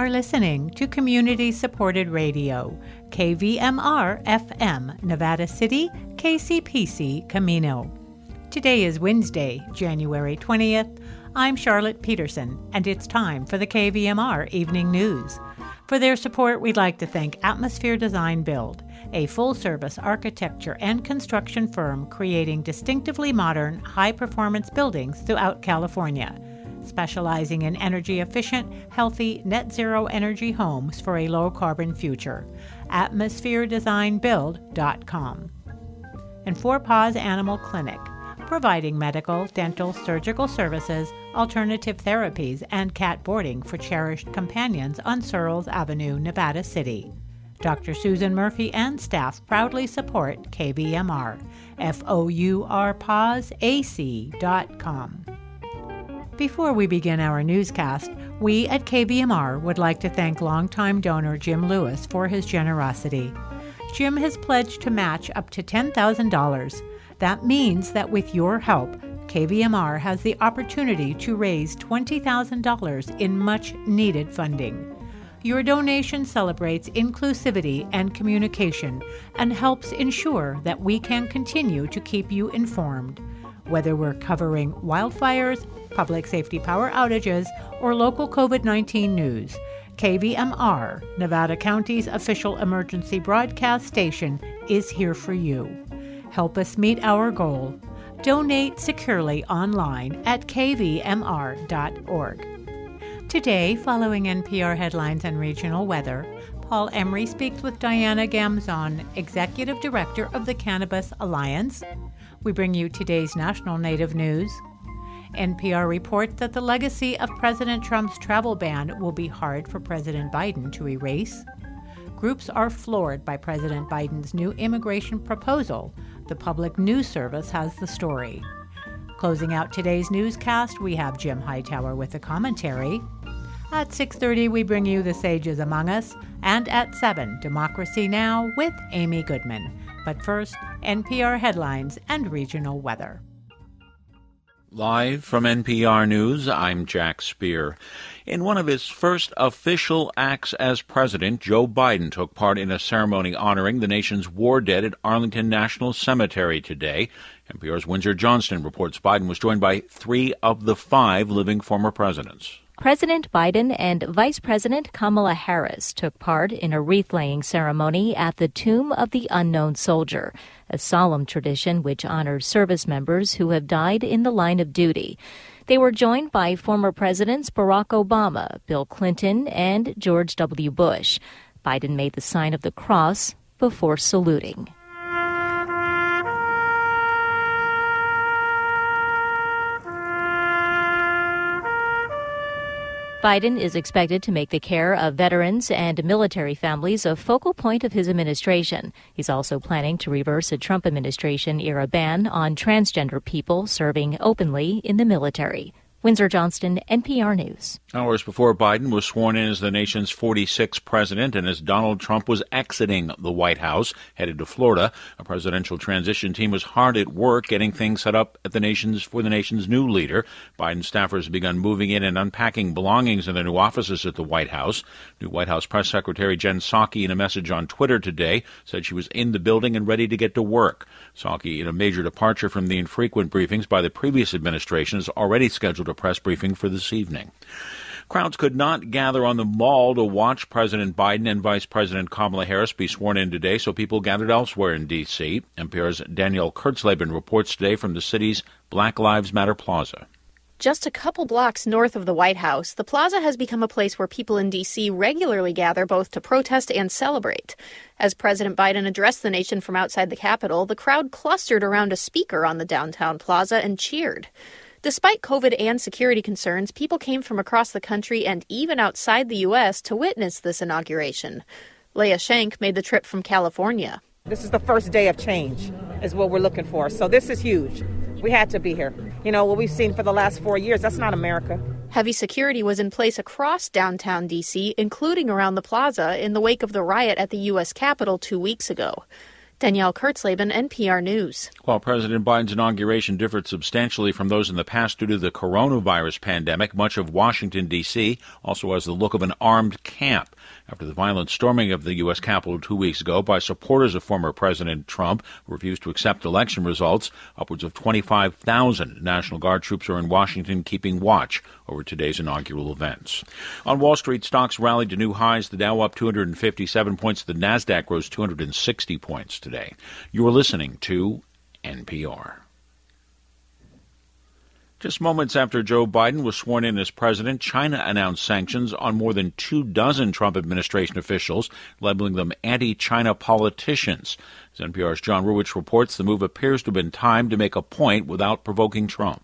are listening to community supported radio, KVMR FM, Nevada City, KCPC, Camino. Today is Wednesday, January 20th. I'm Charlotte Peterson, and it's time for the KVMR Evening News. For their support, we'd like to thank Atmosphere Design Build, a full service architecture and construction firm creating distinctively modern, high performance buildings throughout California specializing in energy efficient, healthy, net zero energy homes for a low carbon future. AtmosphereDesignBuild.com. And Four Paws Animal Clinic, providing medical, dental, surgical services, alternative therapies, and cat boarding for cherished companions on Searls Avenue, Nevada City. Dr. Susan Murphy and staff proudly support KVMR. F O U R Paws AC.com. Before we begin our newscast, we at KVMR would like to thank longtime donor Jim Lewis for his generosity. Jim has pledged to match up to $10,000. That means that with your help, KVMR has the opportunity to raise $20,000 in much needed funding. Your donation celebrates inclusivity and communication and helps ensure that we can continue to keep you informed. Whether we're covering wildfires, public safety power outages, or local COVID 19 news, KVMR, Nevada County's official emergency broadcast station, is here for you. Help us meet our goal. Donate securely online at kvmr.org. Today, following NPR headlines and regional weather, Paul Emery speaks with Diana Gamzon, Executive Director of the Cannabis Alliance. We bring you today's national native news. NPR reports that the legacy of President Trump's travel ban will be hard for President Biden to erase. Groups are floored by President Biden's new immigration proposal. The Public News Service has the story. Closing out today's newscast, we have Jim Hightower with the commentary. At 6:30 we bring you The Sages Among Us, and at 7 Democracy Now with Amy Goodman. But first, NPR headlines and regional weather. Live from NPR News, I'm Jack Speer. In one of his first official acts as president, Joe Biden took part in a ceremony honoring the nation's war dead at Arlington National Cemetery today. NPR's Windsor Johnston reports Biden was joined by three of the five living former presidents. President Biden and Vice President Kamala Harris took part in a wreath laying ceremony at the Tomb of the Unknown Soldier, a solemn tradition which honors service members who have died in the line of duty. They were joined by former Presidents Barack Obama, Bill Clinton, and George W. Bush. Biden made the sign of the cross before saluting. Biden is expected to make the care of veterans and military families a focal point of his administration. He's also planning to reverse a Trump administration era ban on transgender people serving openly in the military. Windsor Johnston, NPR News. Hours before Biden was sworn in as the nation's 46th president and as Donald Trump was exiting the White House, headed to Florida, a presidential transition team was hard at work getting things set up at the nation's for the nation's new leader. Biden staffers have begun moving in and unpacking belongings in their new offices at the White House. New White House press secretary Jen Psaki, in a message on Twitter today, said she was in the building and ready to get to work. Psaki, in a major departure from the infrequent briefings by the previous administration, is already scheduled a press briefing for this evening. Crowds could not gather on the mall to watch President Biden and Vice President Kamala Harris be sworn in today, so people gathered elsewhere in D.C. NPR's Danielle Kurtzleben reports today from the city's Black Lives Matter Plaza. Just a couple blocks north of the White House, the plaza has become a place where people in D.C. regularly gather both to protest and celebrate. As President Biden addressed the nation from outside the Capitol, the crowd clustered around a speaker on the downtown plaza and cheered. Despite COVID and security concerns, people came from across the country and even outside the U.S. to witness this inauguration. Leah Shank made the trip from California. This is the first day of change, is what we're looking for. So this is huge. We had to be here. You know, what we've seen for the last four years, that's not America. Heavy security was in place across downtown D.C., including around the plaza, in the wake of the riot at the U.S. Capitol two weeks ago. Danielle Kurtzleben, NPR News. While President Biden's inauguration differed substantially from those in the past due to the coronavirus pandemic, much of Washington, D.C. also has the look of an armed camp after the violent storming of the U.S. Capitol two weeks ago by supporters of former President Trump who refused to accept election results. Upwards of 25,000 National Guard troops are in Washington keeping watch over today's inaugural events. On Wall Street, stocks rallied to new highs. The Dow up 257 points. The Nasdaq rose 260 points today. You are listening to NPR. Just moments after Joe Biden was sworn in as president, China announced sanctions on more than two dozen Trump administration officials, labeling them anti China politicians. As NPR's John Ruwitch reports, the move appears to have been timed to make a point without provoking Trump.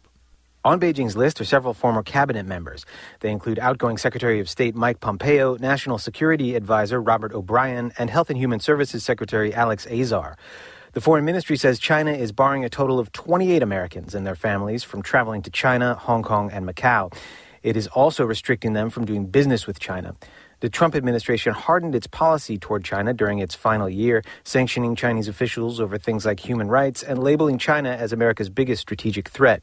On Beijing's list are several former cabinet members. They include outgoing Secretary of State Mike Pompeo, National Security Advisor Robert O'Brien, and Health and Human Services Secretary Alex Azar. The foreign ministry says China is barring a total of 28 Americans and their families from traveling to China, Hong Kong, and Macau. It is also restricting them from doing business with China. The Trump administration hardened its policy toward China during its final year, sanctioning Chinese officials over things like human rights and labeling China as America's biggest strategic threat.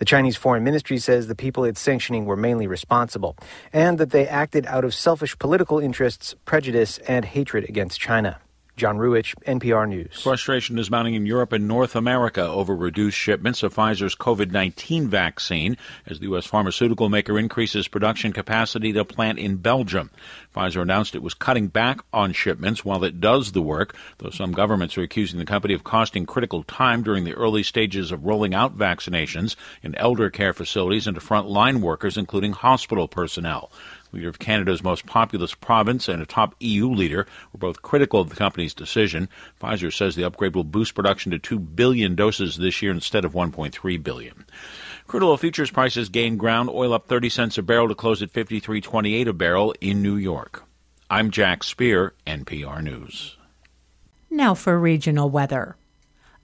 The Chinese Foreign Ministry says the people it's sanctioning were mainly responsible, and that they acted out of selfish political interests, prejudice, and hatred against China. John Ruwitch, NPR News. Frustration is mounting in Europe and North America over reduced shipments of Pfizer's COVID 19 vaccine as the U.S. pharmaceutical maker increases production capacity a plant in Belgium. Pfizer announced it was cutting back on shipments while it does the work, though some governments are accusing the company of costing critical time during the early stages of rolling out vaccinations in elder care facilities and to frontline workers, including hospital personnel leader of Canada's most populous province and a top EU leader, were both critical of the company's decision. Pfizer says the upgrade will boost production to 2 billion doses this year instead of 1.3 billion. Crude oil futures prices gained ground, oil up 30 cents a barrel to close at 53.28 a barrel in New York. I'm Jack Speer, NPR News. Now for regional weather.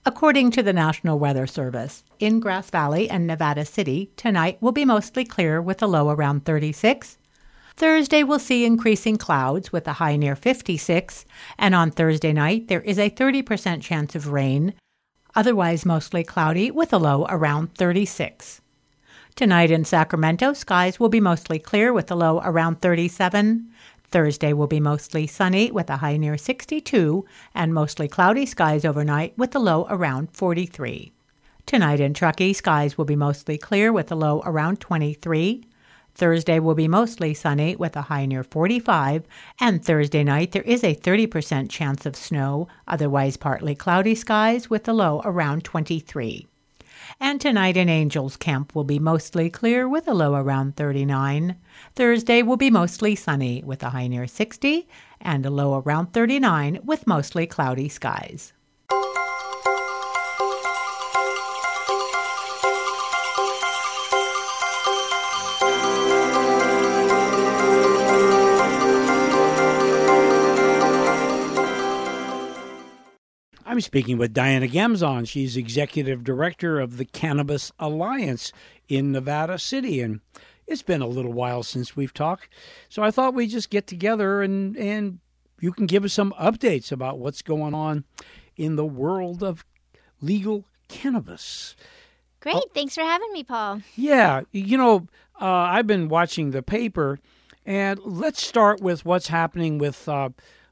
According to the National Weather Service, in Grass Valley and Nevada City, tonight will be mostly clear with a low around 36. Thursday will see increasing clouds with a high near 56, and on Thursday night there is a 30% chance of rain, otherwise mostly cloudy with a low around 36. Tonight in Sacramento, skies will be mostly clear with a low around 37. Thursday will be mostly sunny with a high near 62 and mostly cloudy skies overnight with a low around 43. Tonight in Truckee, skies will be mostly clear with a low around 23. Thursday will be mostly sunny with a high near 45, and Thursday night there is a 30% chance of snow, otherwise partly cloudy skies with a low around 23. And tonight in Angels Camp will be mostly clear with a low around 39. Thursday will be mostly sunny with a high near 60 and a low around 39 with mostly cloudy skies. I'm speaking with Diana Gamzon. She's executive director of the Cannabis Alliance in Nevada City. And it's been a little while since we've talked. So I thought we'd just get together and, and you can give us some updates about what's going on in the world of legal cannabis. Great. Oh, Thanks for having me, Paul. Yeah. You know, uh, I've been watching the paper, and let's start with what's happening with. Uh,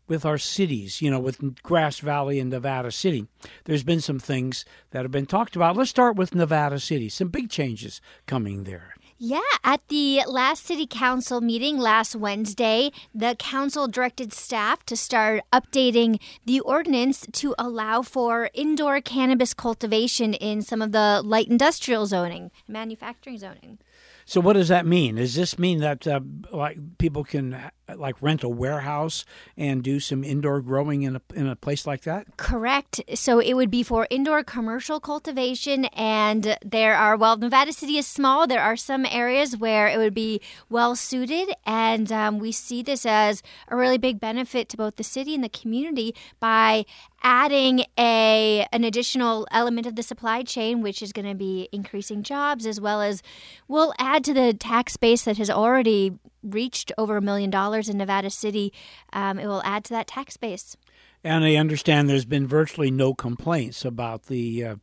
with our cities, you know, with Grass Valley and Nevada City. There's been some things that have been talked about. Let's start with Nevada City. Some big changes coming there. Yeah, at the last city council meeting last Wednesday, the council directed staff to start updating the ordinance to allow for indoor cannabis cultivation in some of the light industrial zoning, manufacturing zoning. So what does that mean? Does this mean that uh, like people can like rent a warehouse and do some indoor growing in a in a place like that? Correct. So it would be for indoor commercial cultivation, and there are well, Nevada City is small. There are some areas where it would be well suited, and um, we see this as a really big benefit to both the city and the community by adding a an additional element of the supply chain, which is going to be increasing jobs as well as will add to the tax base that has already reached over a million dollars in Nevada City, um, it will add to that tax base. And I understand there's been virtually no complaints about the uh,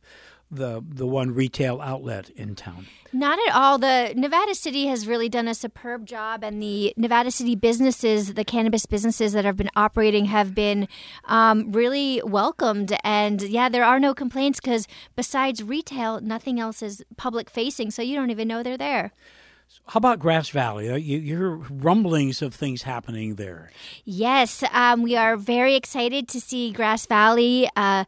the the one retail outlet in town. Not at all. The Nevada City has really done a superb job, and the Nevada City businesses, the cannabis businesses that have been operating, have been um, really welcomed. And yeah, there are no complaints because besides retail, nothing else is public facing, so you don't even know they're there. How about Grass Valley? Uh, you, hear rumblings of things happening there. Yes, um, we are very excited to see Grass Valley. Uh,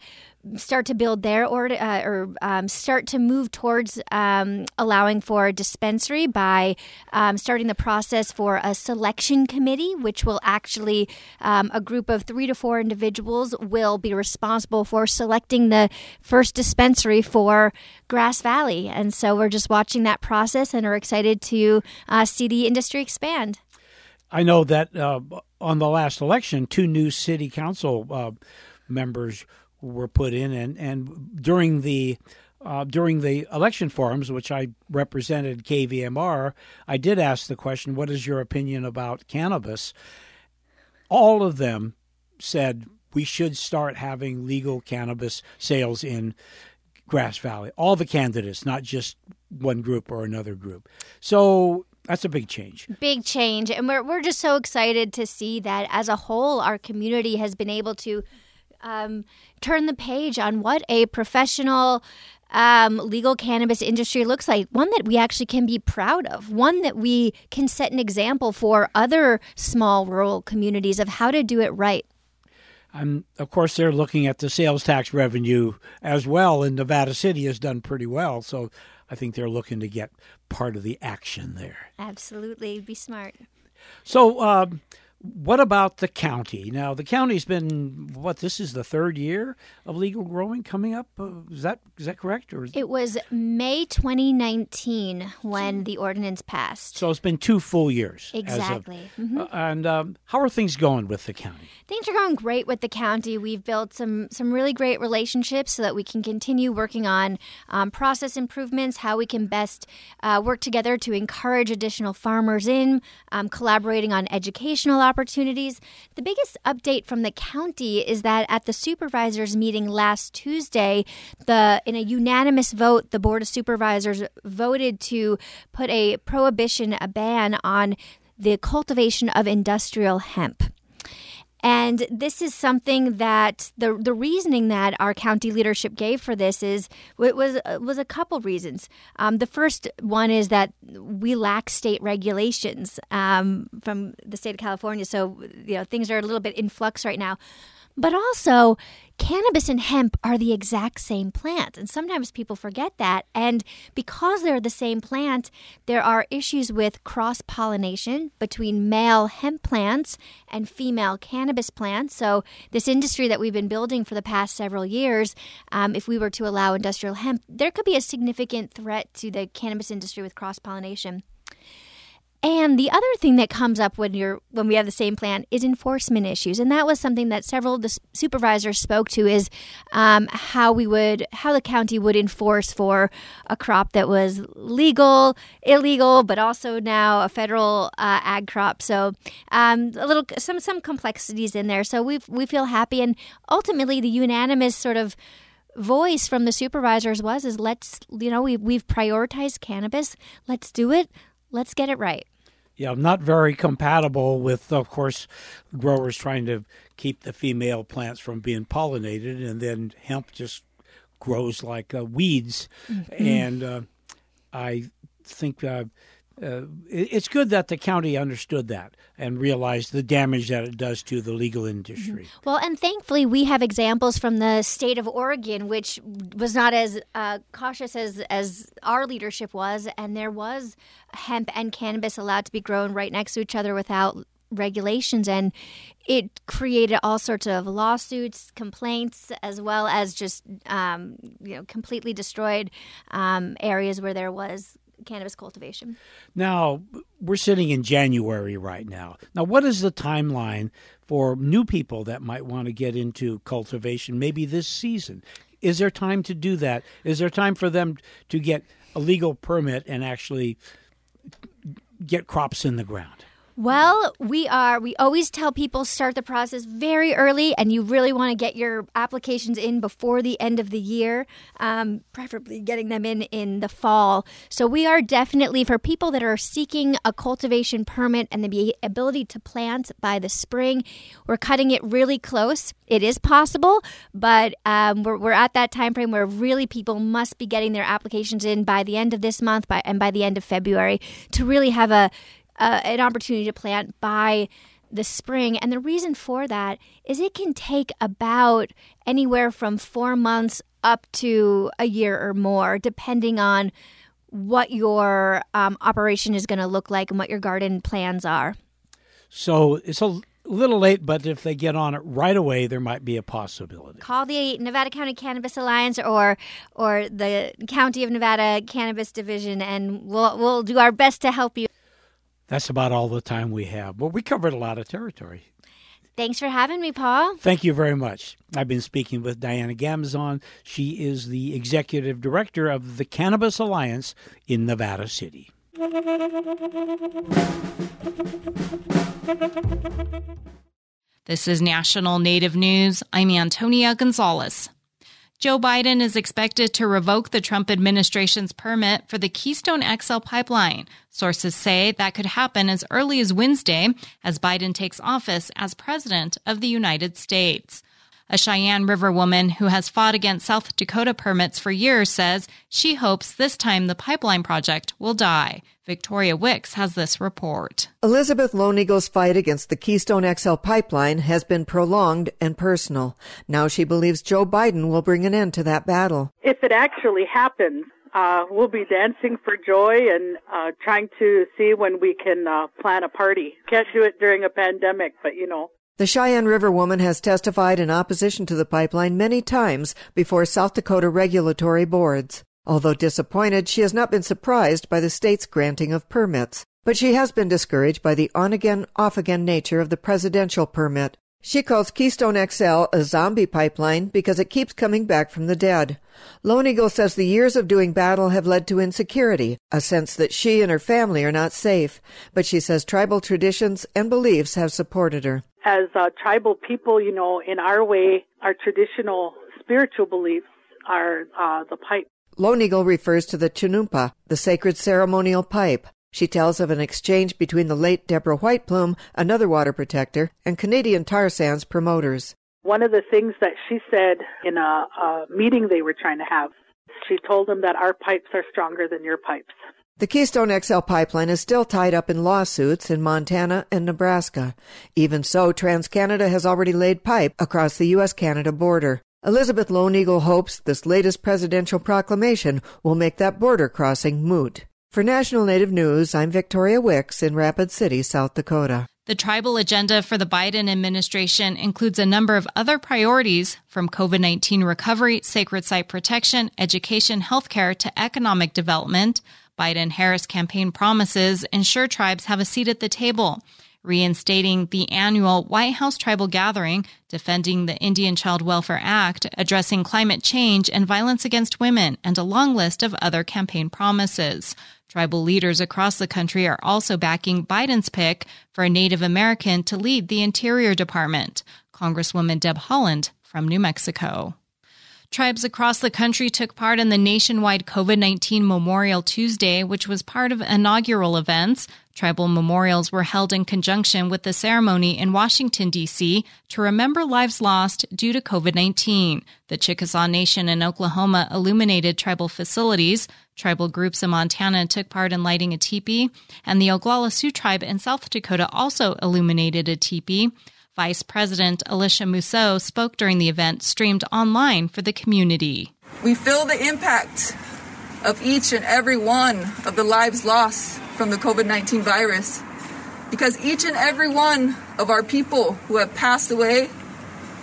start to build there or uh, or um, start to move towards um, allowing for a dispensary by um, starting the process for a selection committee, which will actually um, a group of three to four individuals will be responsible for selecting the first dispensary for Grass Valley, and so we're just watching that process and are excited to uh, see the industry expand. I know that uh, on the last election, two new city council uh, members were put in, and and during the uh, during the election forums, which I represented KVMR, I did ask the question, "What is your opinion about cannabis?" All of them said we should start having legal cannabis sales in Grass Valley. All the candidates, not just one group or another group. So that's a big change. Big change. And we're, we're just so excited to see that as a whole, our community has been able to um, turn the page on what a professional um, legal cannabis industry looks like. One that we actually can be proud of. One that we can set an example for other small rural communities of how to do it right. Of course, they're looking at the sales tax revenue as well, and Nevada City has done pretty well. So I think they're looking to get part of the action there. Absolutely. Be smart. So, um, what about the county? Now, the county's been what? This is the third year of legal growing coming up. Uh, is that is that correct? Or it was May 2019 when the ordinance passed. So it's been two full years. Exactly. Of, mm-hmm. uh, and um, how are things going with the county? Things are going great with the county. We've built some some really great relationships so that we can continue working on um, process improvements, how we can best uh, work together to encourage additional farmers in, um, collaborating on educational opportunities opportunities. The biggest update from the county is that at the supervisors meeting last Tuesday, the in a unanimous vote, the board of supervisors voted to put a prohibition, a ban on the cultivation of industrial hemp. And this is something that the the reasoning that our county leadership gave for this is it was was a couple reasons. Um, the first one is that we lack state regulations um, from the state of California, so you know things are a little bit in flux right now. But also, cannabis and hemp are the exact same plant. And sometimes people forget that. And because they're the same plant, there are issues with cross pollination between male hemp plants and female cannabis plants. So, this industry that we've been building for the past several years, um, if we were to allow industrial hemp, there could be a significant threat to the cannabis industry with cross pollination. And the other thing that comes up when you're when we have the same plan is enforcement issues, and that was something that several of the supervisors spoke to is um, how we would how the county would enforce for a crop that was legal, illegal, but also now a federal uh, ag crop. So um, a little some some complexities in there. So we we feel happy, and ultimately the unanimous sort of voice from the supervisors was is let's you know we we've prioritized cannabis. Let's do it. Let's get it right yeah, not very compatible with, of course, growers trying to keep the female plants from being pollinated, and then hemp just grows like uh, weeds. Mm-hmm. And uh, I think uh, uh, it's good that the county understood that and realized the damage that it does to the legal industry. Mm-hmm. Well, and thankfully, we have examples from the state of Oregon, which was not as uh, cautious as as our leadership was, and there was hemp and cannabis allowed to be grown right next to each other without regulations and it created all sorts of lawsuits complaints as well as just um, you know completely destroyed um, areas where there was cannabis cultivation. Now, we're sitting in January right now. Now, what is the timeline for new people that might want to get into cultivation maybe this season? Is there time to do that? Is there time for them to get a legal permit and actually get crops in the ground? Well, we are. We always tell people start the process very early, and you really want to get your applications in before the end of the year, um, preferably getting them in in the fall. So we are definitely for people that are seeking a cultivation permit and the ability to plant by the spring. We're cutting it really close. It is possible, but um, we're, we're at that time frame where really people must be getting their applications in by the end of this month, by and by the end of February to really have a uh, an opportunity to plant by the spring. And the reason for that is it can take about anywhere from four months up to a year or more, depending on what your um, operation is going to look like and what your garden plans are. So it's a little late, but if they get on it right away, there might be a possibility. Call the Nevada County Cannabis Alliance or or the County of Nevada Cannabis Division, and we'll we'll do our best to help you. That's about all the time we have, but we covered a lot of territory. Thanks for having me, Paul. Thank you very much. I've been speaking with Diana Gamzon. She is the executive director of the Cannabis Alliance in Nevada City. This is National Native News. I'm Antonia Gonzalez. Joe Biden is expected to revoke the Trump administration's permit for the Keystone XL pipeline. Sources say that could happen as early as Wednesday as Biden takes office as president of the United States. A Cheyenne River woman who has fought against South Dakota permits for years says she hopes this time the pipeline project will die. Victoria Wicks has this report. Elizabeth Lone Eagle's fight against the Keystone XL pipeline has been prolonged and personal. Now she believes Joe Biden will bring an end to that battle. If it actually happens, uh, we'll be dancing for joy and uh, trying to see when we can uh, plan a party. Can't do it during a pandemic, but you know. The Cheyenne River woman has testified in opposition to the pipeline many times before South Dakota regulatory boards. Although disappointed, she has not been surprised by the state's granting of permits. But she has been discouraged by the on again, off again nature of the presidential permit. She calls Keystone XL a zombie pipeline because it keeps coming back from the dead. Lone Eagle says the years of doing battle have led to insecurity, a sense that she and her family are not safe. But she says tribal traditions and beliefs have supported her. As uh, tribal people, you know, in our way, our traditional spiritual beliefs are uh, the pipe Lone Eagle refers to the Chanunpa, the sacred ceremonial pipe. She tells of an exchange between the late Deborah White Plume, another water protector, and Canadian tar sands promoters. One of the things that she said in a, a meeting they were trying to have, she told them that our pipes are stronger than your pipes. The Keystone XL pipeline is still tied up in lawsuits in Montana and Nebraska. Even so, TransCanada has already laid pipe across the U.S. Canada border. Elizabeth Lone Eagle hopes this latest presidential proclamation will make that border crossing moot. For National Native News, I'm Victoria Wicks in Rapid City, South Dakota. The tribal agenda for the Biden administration includes a number of other priorities from COVID 19 recovery, sacred site protection, education, healthcare to economic development. Biden Harris campaign promises ensure tribes have a seat at the table reinstating the annual White House Tribal Gathering, defending the Indian Child Welfare Act, addressing climate change and violence against women, and a long list of other campaign promises. Tribal leaders across the country are also backing Biden's pick for a Native American to lead the Interior Department. Congresswoman Deb Haaland from New Mexico. Tribes across the country took part in the nationwide COVID 19 Memorial Tuesday, which was part of inaugural events. Tribal memorials were held in conjunction with the ceremony in Washington, D.C. to remember lives lost due to COVID 19. The Chickasaw Nation in Oklahoma illuminated tribal facilities. Tribal groups in Montana took part in lighting a teepee, and the Oglala Sioux tribe in South Dakota also illuminated a teepee. Vice President Alicia Mousseau spoke during the event streamed online for the community. We feel the impact of each and every one of the lives lost from the COVID 19 virus because each and every one of our people who have passed away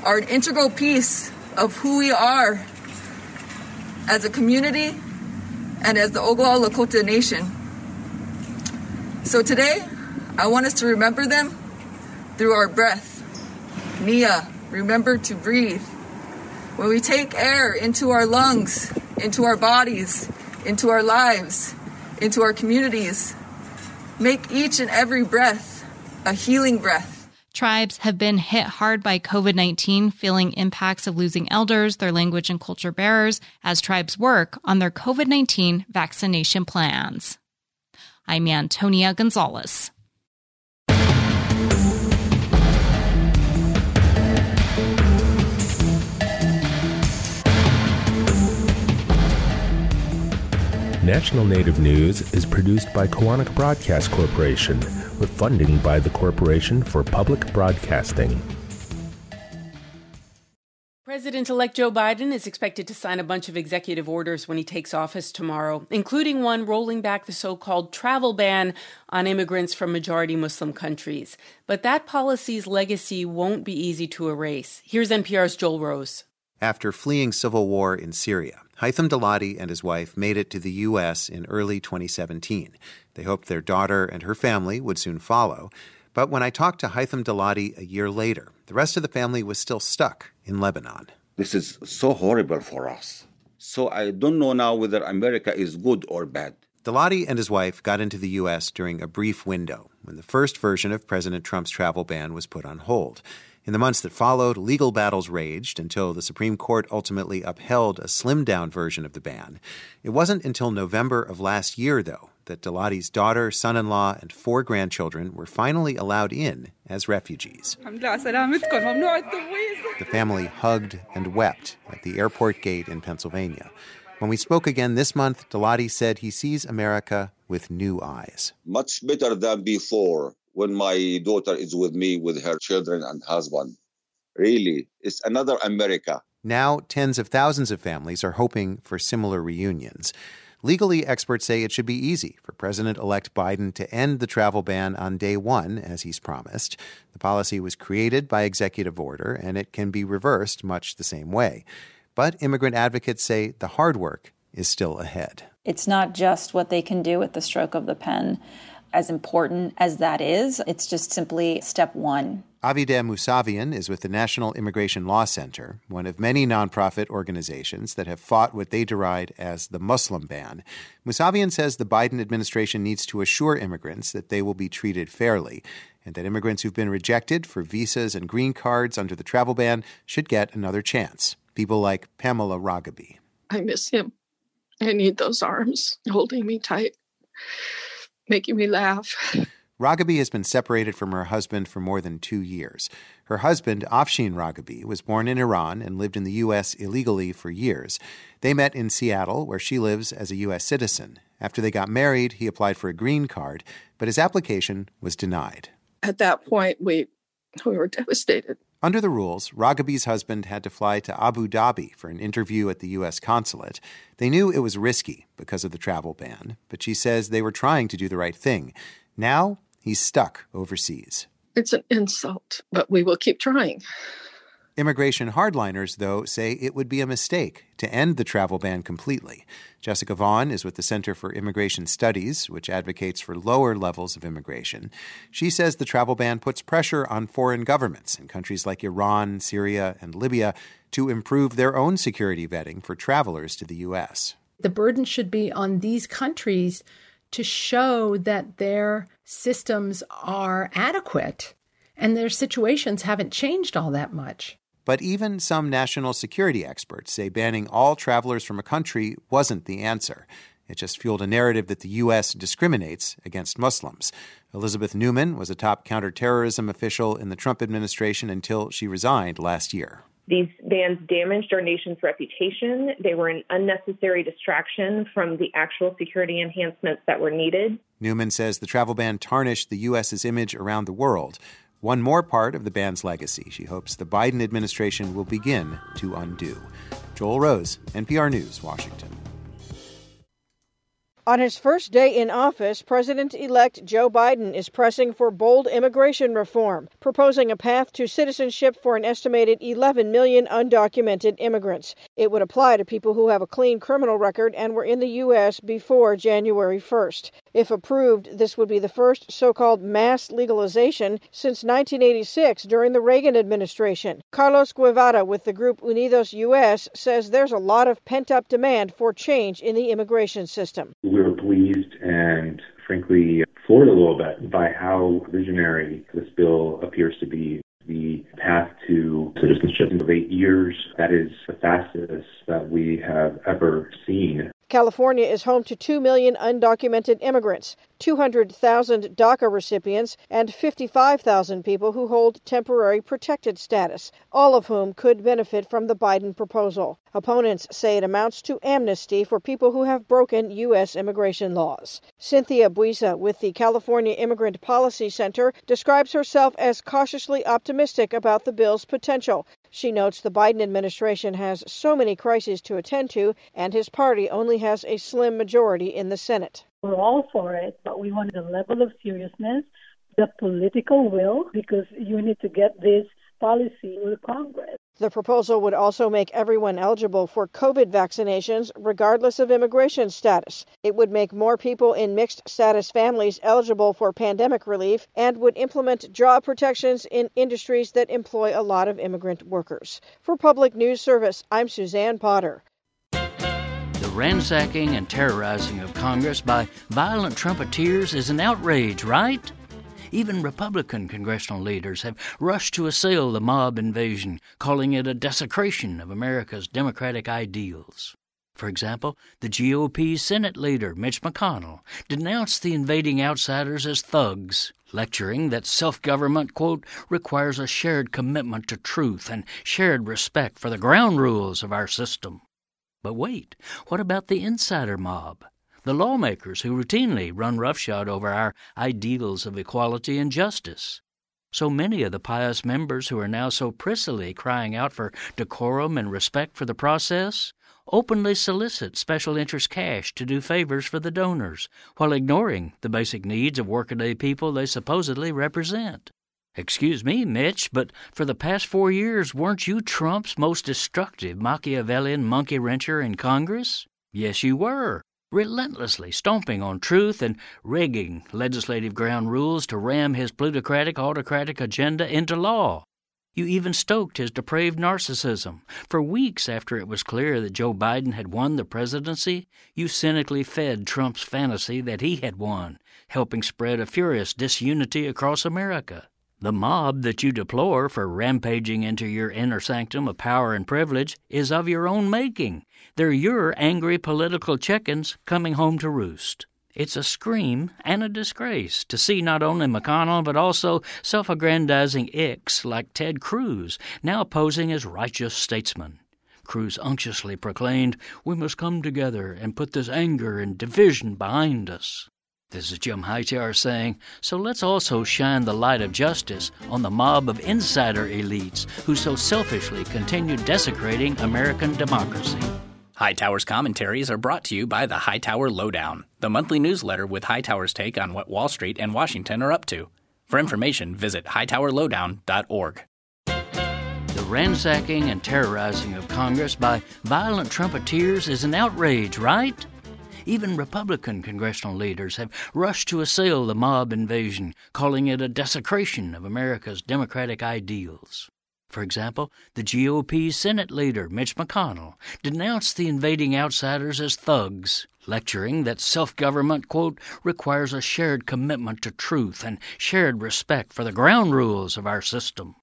are an integral piece of who we are as a community and as the Oglala Lakota Nation. So today, I want us to remember them through our breath. Nia, remember to breathe. When we take air into our lungs, into our bodies, into our lives, into our communities, make each and every breath a healing breath. Tribes have been hit hard by COVID 19, feeling impacts of losing elders, their language and culture bearers, as tribes work on their COVID 19 vaccination plans. I'm Antonia Gonzalez. National Native News is produced by Koahnic Broadcast Corporation with funding by the Corporation for Public Broadcasting. President elect Joe Biden is expected to sign a bunch of executive orders when he takes office tomorrow, including one rolling back the so called travel ban on immigrants from majority Muslim countries. But that policy's legacy won't be easy to erase. Here's NPR's Joel Rose. After fleeing civil war in Syria, Haitham Dalati and his wife made it to the U.S. in early 2017. They hoped their daughter and her family would soon follow. But when I talked to Haitham Dalati a year later, the rest of the family was still stuck in Lebanon. This is so horrible for us. So I don't know now whether America is good or bad. Dalati and his wife got into the U.S. during a brief window when the first version of President Trump's travel ban was put on hold. In the months that followed, legal battles raged until the Supreme Court ultimately upheld a slimmed down version of the ban. It wasn't until November of last year, though, that Dalati's daughter, son in law, and four grandchildren were finally allowed in as refugees. The family hugged and wept at the airport gate in Pennsylvania. When we spoke again this month, Dalati said he sees America with new eyes. Much better than before when my daughter is with me with her children and husband. Really, it's another America. Now, tens of thousands of families are hoping for similar reunions. Legally, experts say it should be easy for President elect Biden to end the travel ban on day one, as he's promised. The policy was created by executive order, and it can be reversed much the same way. But immigrant advocates say the hard work is still ahead. It's not just what they can do with the stroke of the pen as important as that is, it's just simply step one. Avideh Moussavian is with the National Immigration Law Center, one of many nonprofit organizations that have fought what they deride as the Muslim ban. Moussavian says the Biden administration needs to assure immigrants that they will be treated fairly and that immigrants who've been rejected for visas and green cards under the travel ban should get another chance. People like Pamela Ragabi. I miss him. I need those arms holding me tight making me laugh. Ragabi has been separated from her husband for more than two years. Her husband, Afshin Ragabi, was born in Iran and lived in the U.S. illegally for years. They met in Seattle, where she lives as a U.S. citizen. After they got married, he applied for a green card, but his application was denied. At that point, we, we were devastated. Under the rules, Ragabi's husband had to fly to Abu Dhabi for an interview at the U.S. consulate. They knew it was risky because of the travel ban, but she says they were trying to do the right thing. Now he's stuck overseas. It's an insult, but we will keep trying. Immigration hardliners, though, say it would be a mistake to end the travel ban completely. Jessica Vaughn is with the Center for Immigration Studies, which advocates for lower levels of immigration. She says the travel ban puts pressure on foreign governments in countries like Iran, Syria, and Libya to improve their own security vetting for travelers to the U.S. The burden should be on these countries to show that their systems are adequate and their situations haven't changed all that much. But even some national security experts say banning all travelers from a country wasn't the answer. It just fueled a narrative that the U.S. discriminates against Muslims. Elizabeth Neumann was a top counterterrorism official in the Trump administration until she resigned last year. These bans damaged our nation's reputation. They were an unnecessary distraction from the actual security enhancements that were needed. Neumann says the travel ban tarnished the U.S.'s image around the world. One more part of the band's legacy she hopes the Biden administration will begin to undo. Joel Rose, NPR News, Washington. On his first day in office, President elect Joe Biden is pressing for bold immigration reform, proposing a path to citizenship for an estimated 11 million undocumented immigrants. It would apply to people who have a clean criminal record and were in the U.S. before January 1st. If approved, this would be the first so called mass legalization since 1986 during the Reagan administration. Carlos Guevara with the group Unidos US says there's a lot of pent up demand for change in the immigration system we were pleased and frankly, floored a little bit by how visionary this bill appears to be. The path to citizenship in eight years, that is the fastest that we have ever seen. California is home to 2 million undocumented immigrants, 200,000 DACA recipients, and 55,000 people who hold temporary protected status, all of whom could benefit from the Biden proposal. Opponents say it amounts to amnesty for people who have broken U.S. immigration laws. Cynthia Buiza with the California Immigrant Policy Center describes herself as cautiously optimistic about the bill's potential. She notes the Biden administration has so many crises to attend to, and his party only has a slim majority in the Senate. We're all for it, but we want the level of seriousness, the political will, because you need to get this policy through Congress. The proposal would also make everyone eligible for COVID vaccinations, regardless of immigration status. It would make more people in mixed status families eligible for pandemic relief and would implement job protections in industries that employ a lot of immigrant workers. For Public News Service, I'm Suzanne Potter. The ransacking and terrorizing of Congress by violent trumpeters is an outrage, right? Even Republican congressional leaders have rushed to assail the mob invasion, calling it a desecration of America's democratic ideals. For example, the GOP Senate leader, Mitch McConnell, denounced the invading outsiders as thugs, lecturing that self government, quote, requires a shared commitment to truth and shared respect for the ground rules of our system. But wait, what about the insider mob? The lawmakers who routinely run roughshod over our ideals of equality and justice. So many of the pious members who are now so prissily crying out for decorum and respect for the process openly solicit special interest cash to do favors for the donors, while ignoring the basic needs of workaday people they supposedly represent. Excuse me, Mitch, but for the past four years, weren't you Trump's most destructive Machiavellian monkey wrencher in Congress? Yes, you were. Relentlessly stomping on truth and rigging legislative ground rules to ram his plutocratic, autocratic agenda into law. You even stoked his depraved narcissism. For weeks after it was clear that Joe Biden had won the presidency, you cynically fed Trump's fantasy that he had won, helping spread a furious disunity across America. The mob that you deplore for rampaging into your inner sanctum of power and privilege is of your own making. They're your angry political chickens coming home to roost. It's a scream and a disgrace to see not only McConnell but also self aggrandizing icks like Ted Cruz now posing as righteous statesmen. Cruz unctuously proclaimed, We must come together and put this anger and division behind us. This is Jim Hightower saying, so let's also shine the light of justice on the mob of insider elites who so selfishly continue desecrating American democracy. Hightower's commentaries are brought to you by the Hightower Lowdown, the monthly newsletter with Hightower's take on what Wall Street and Washington are up to. For information, visit hightowerlowdown.org. The ransacking and terrorizing of Congress by violent trumpeters is an outrage, right? Even Republican congressional leaders have rushed to assail the mob invasion, calling it a desecration of America's democratic ideals. For example, the GOP Senate leader, Mitch McConnell, denounced the invading outsiders as thugs, lecturing that self government, quote, requires a shared commitment to truth and shared respect for the ground rules of our system.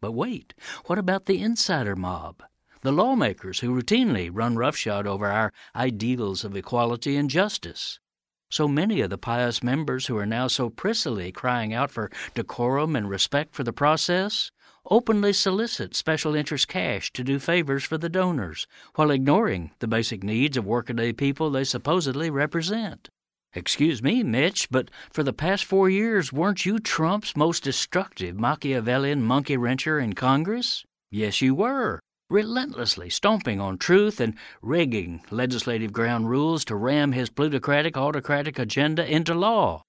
But wait, what about the insider mob? The lawmakers who routinely run roughshod over our ideals of equality and justice. So many of the pious members who are now so prissily crying out for decorum and respect for the process openly solicit special interest cash to do favors for the donors, while ignoring the basic needs of workaday people they supposedly represent. Excuse me, Mitch, but for the past four years, weren't you Trump's most destructive Machiavellian monkey wrencher in Congress? Yes, you were relentlessly stomping on truth and rigging legislative ground rules to ram his plutocratic, autocratic agenda into law.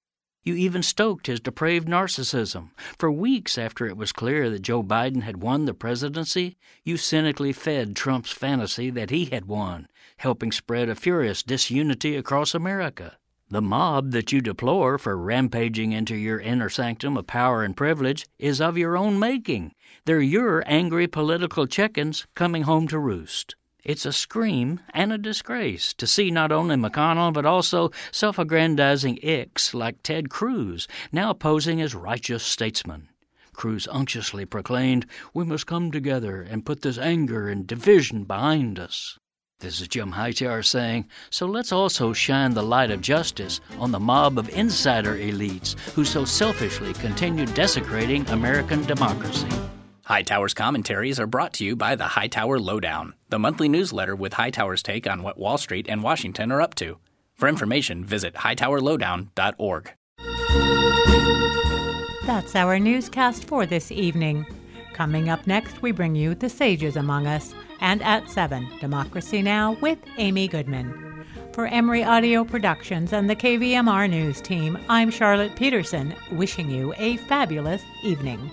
You even stoked his depraved narcissism. For weeks after it was clear that Joe Biden had won the presidency, you cynically fed Trump's fantasy that he had won, helping spread a furious disunity across America. The mob that you deplore for rampaging into your inner sanctum of power and privilege is of your own making. They're your angry political chickens coming home to roost. It's a scream and a disgrace to see not only McConnell but also self aggrandizing icks like Ted Cruz now posing as righteous statesmen. Cruz unctuously proclaimed, We must come together and put this anger and division behind us. This is Jim Hightower saying, so let's also shine the light of justice on the mob of insider elites who so selfishly continue desecrating American democracy. Hightower's commentaries are brought to you by the Hightower Lowdown, the monthly newsletter with Hightower's take on what Wall Street and Washington are up to. For information, visit hightowerlowdown.org. That's our newscast for this evening. Coming up next, we bring you The Sages Among Us, and at 7, Democracy Now! with Amy Goodman. For Emory Audio Productions and the KVMR News team, I'm Charlotte Peterson, wishing you a fabulous evening.